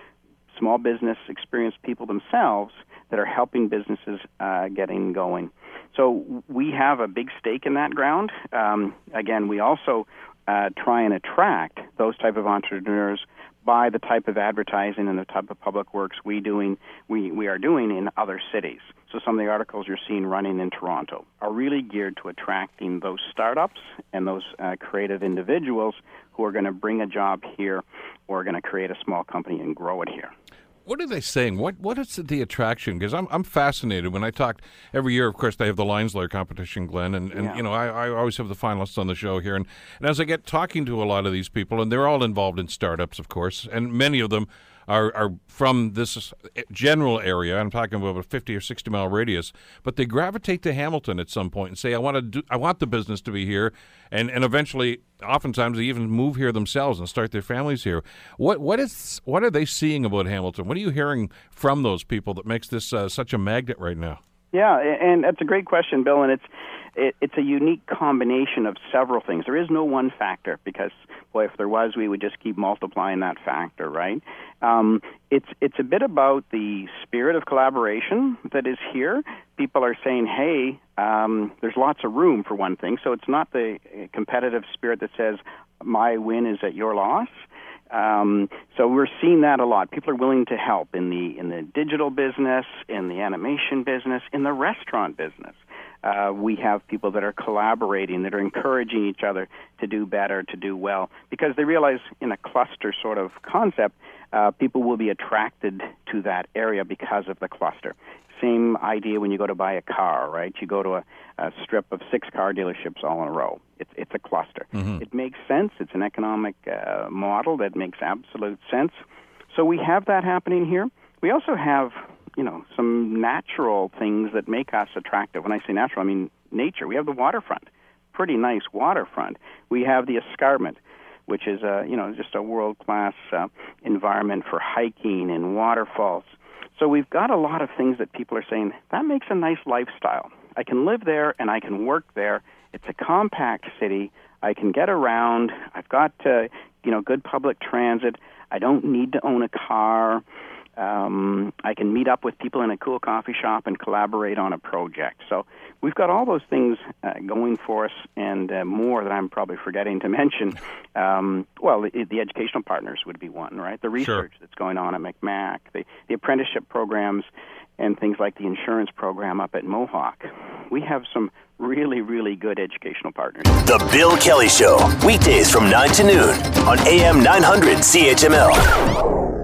small business experienced people themselves that are helping businesses uh, getting going. So we have a big stake in that ground. Um, again, we also uh, try and attract those type of entrepreneurs by the type of advertising and the type of public works we doing we, we are doing in other cities. So some of the articles you're seeing running in Toronto are really geared to attracting those startups and those uh, creative individuals who are going to bring a job here or are going to create a small company and grow it here. what are they saying? What what is the attraction? Because I'm I'm fascinated when I talk every year. Of course, they have the Lions Lair competition, Glenn, and, and Yeah. you know I, I always have the finalists on the show here, and, and as I get talking to a lot of these people, and they're all involved in startups, of course, and many of them are are from this general area. I'm talking about a 50 or 60 mile radius, but they gravitate to Hamilton at some point and say, I want to do, I want the business to be here, and and eventually, oftentimes, they even move here themselves and start their families here. What what is what are they seeing about Hamilton? What are you hearing from those people that makes this uh, such a magnet right now? Yeah, and that's a great question, Bill. And it's it, it's a unique combination of several things. There is no one factor because, boy, if there was, we would just keep multiplying that factor, right? Um, it's it's a bit about the spirit of collaboration that is here. People are saying, "Hey, um, there's lots of room for one thing." So it's not the uh, competitive spirit that says, "My win is at your loss." Um, so we're seeing that a lot. People are willing to help in the in the digital business, in the animation business, in the restaurant business. Uh, we have people that are collaborating, that are encouraging each other to do better, to do well, because they realize in a cluster sort of concept, uh, people will be attracted to that area because of the cluster. Same idea when you go to buy a car, right? You go to a, a strip of six car dealerships all in a row. It's it's a cluster. It makes sense. It's an economic uh, model that makes absolute sense. So we have that happening here. We also have, you know, some natural things that make us attractive. When I say natural, I mean nature. We have the waterfront, pretty nice waterfront. We have the escarpment, which is a, you know, just a world class uh, environment for hiking and waterfalls. So we've got a lot of things that people are saying that makes a nice lifestyle. I can live there and I can work there. It's a compact city. I can get around. I've got uh, you know good public transit. I don't need to own a car. Um, I can meet up with people in a cool coffee shop and collaborate on a project. So we've got all those things uh, going for us, and uh, more that I'm probably forgetting to [LAUGHS] mention. Um, well, the, the educational partners would be one, right? The research that's going on at McMac, the, the apprenticeship programs, and things like the insurance program up at Mohawk. We have some really, really good educational partners. The Bill Kelly Show, weekdays from 9 to noon on AM 900 CHML.